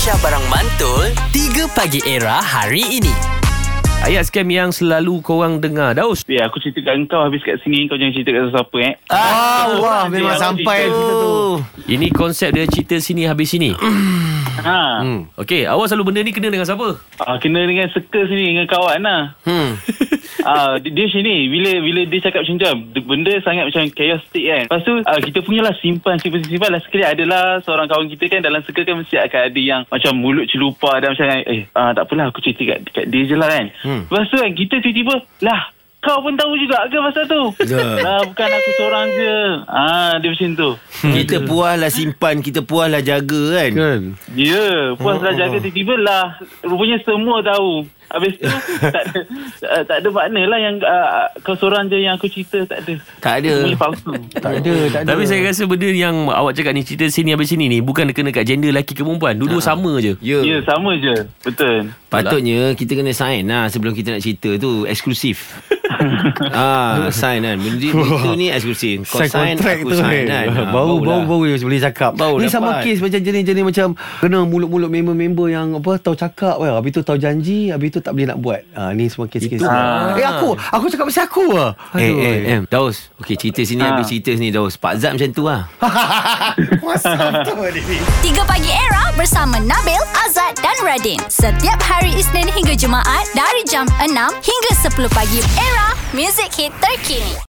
Aisyah Barang Mantul 3 Pagi Era hari ini Ayat scam yang selalu korang dengar Daus Ya, aku cerita kat engkau habis kat sini kau jangan cerita kat siapa eh. Ah, wah, Dia memang aku sampai cerita. cerita tu. Ini konsep dia cerita sini habis sini Ha. hmm. Okey, awak selalu benda ni kena dengan siapa? Ah, kena dengan circle sini dengan kawan lah. Hmm. Ah, dia, dia macam ni bila bila dia cakap macam tu benda sangat macam chaotic kan. Lepas tu ah, kita punyalah simpan simpan simpan lah sekali adalah seorang kawan kita kan dalam circle kan mesti akan ada yang macam mulut celupa dan macam eh ah, tak apalah aku cerita kat, kat dia je lah kan. Hmm. Lepas tu kan kita tiba-tiba lah kau pun tahu juga ke pasal tu? Ya. Lah bukan aku seorang je. Ah dia macam tu. Kita puaslah simpan, kita puaslah jaga kan. Kan Ya, puas dah jaga tiba-tiba lah. Rupanya semua tahu. Habis tu tak ada uh, tak ada makna lah yang uh, kau seorang je yang aku cerita tak ada. Tak ada. Semuanya palsu. Tak ada Tak ada Tapi saya rasa benda yang awak cakap ni cerita sini habis sini ni bukan kena kat gender lelaki ke perempuan. Dua-dua sama je. Ya. Ya, sama je. Betul. Patutnya kita kena sign lah sebelum kita nak cerita tu eksklusif. ah, sign kan. Benda berita ni eksklusif. Kau Sign sign, aku tu sign kan kan. Ah, Baru barulah. baru baru boleh cakap Baru Ni sama dapat. kes macam jenis-jenis macam Kena mulut-mulut member-member yang apa Tahu cakap well, Habis tu tahu janji Habis tu tak boleh nak buat ha, Ni semua kes-kes Itu. ah. Eh aku Aku cakap pasal aku lah Eh, eh, eh. Daus. Okey, cerita sini Ah. habis cerita sini Daus. Pak Zat macam tu lah. Masa tu ni 3 Pagi Era bersama Nabil, Azad dan Radin. Setiap hari Isnin hingga Jumaat dari jam 6 hingga 10 pagi. Era, music hit terkini.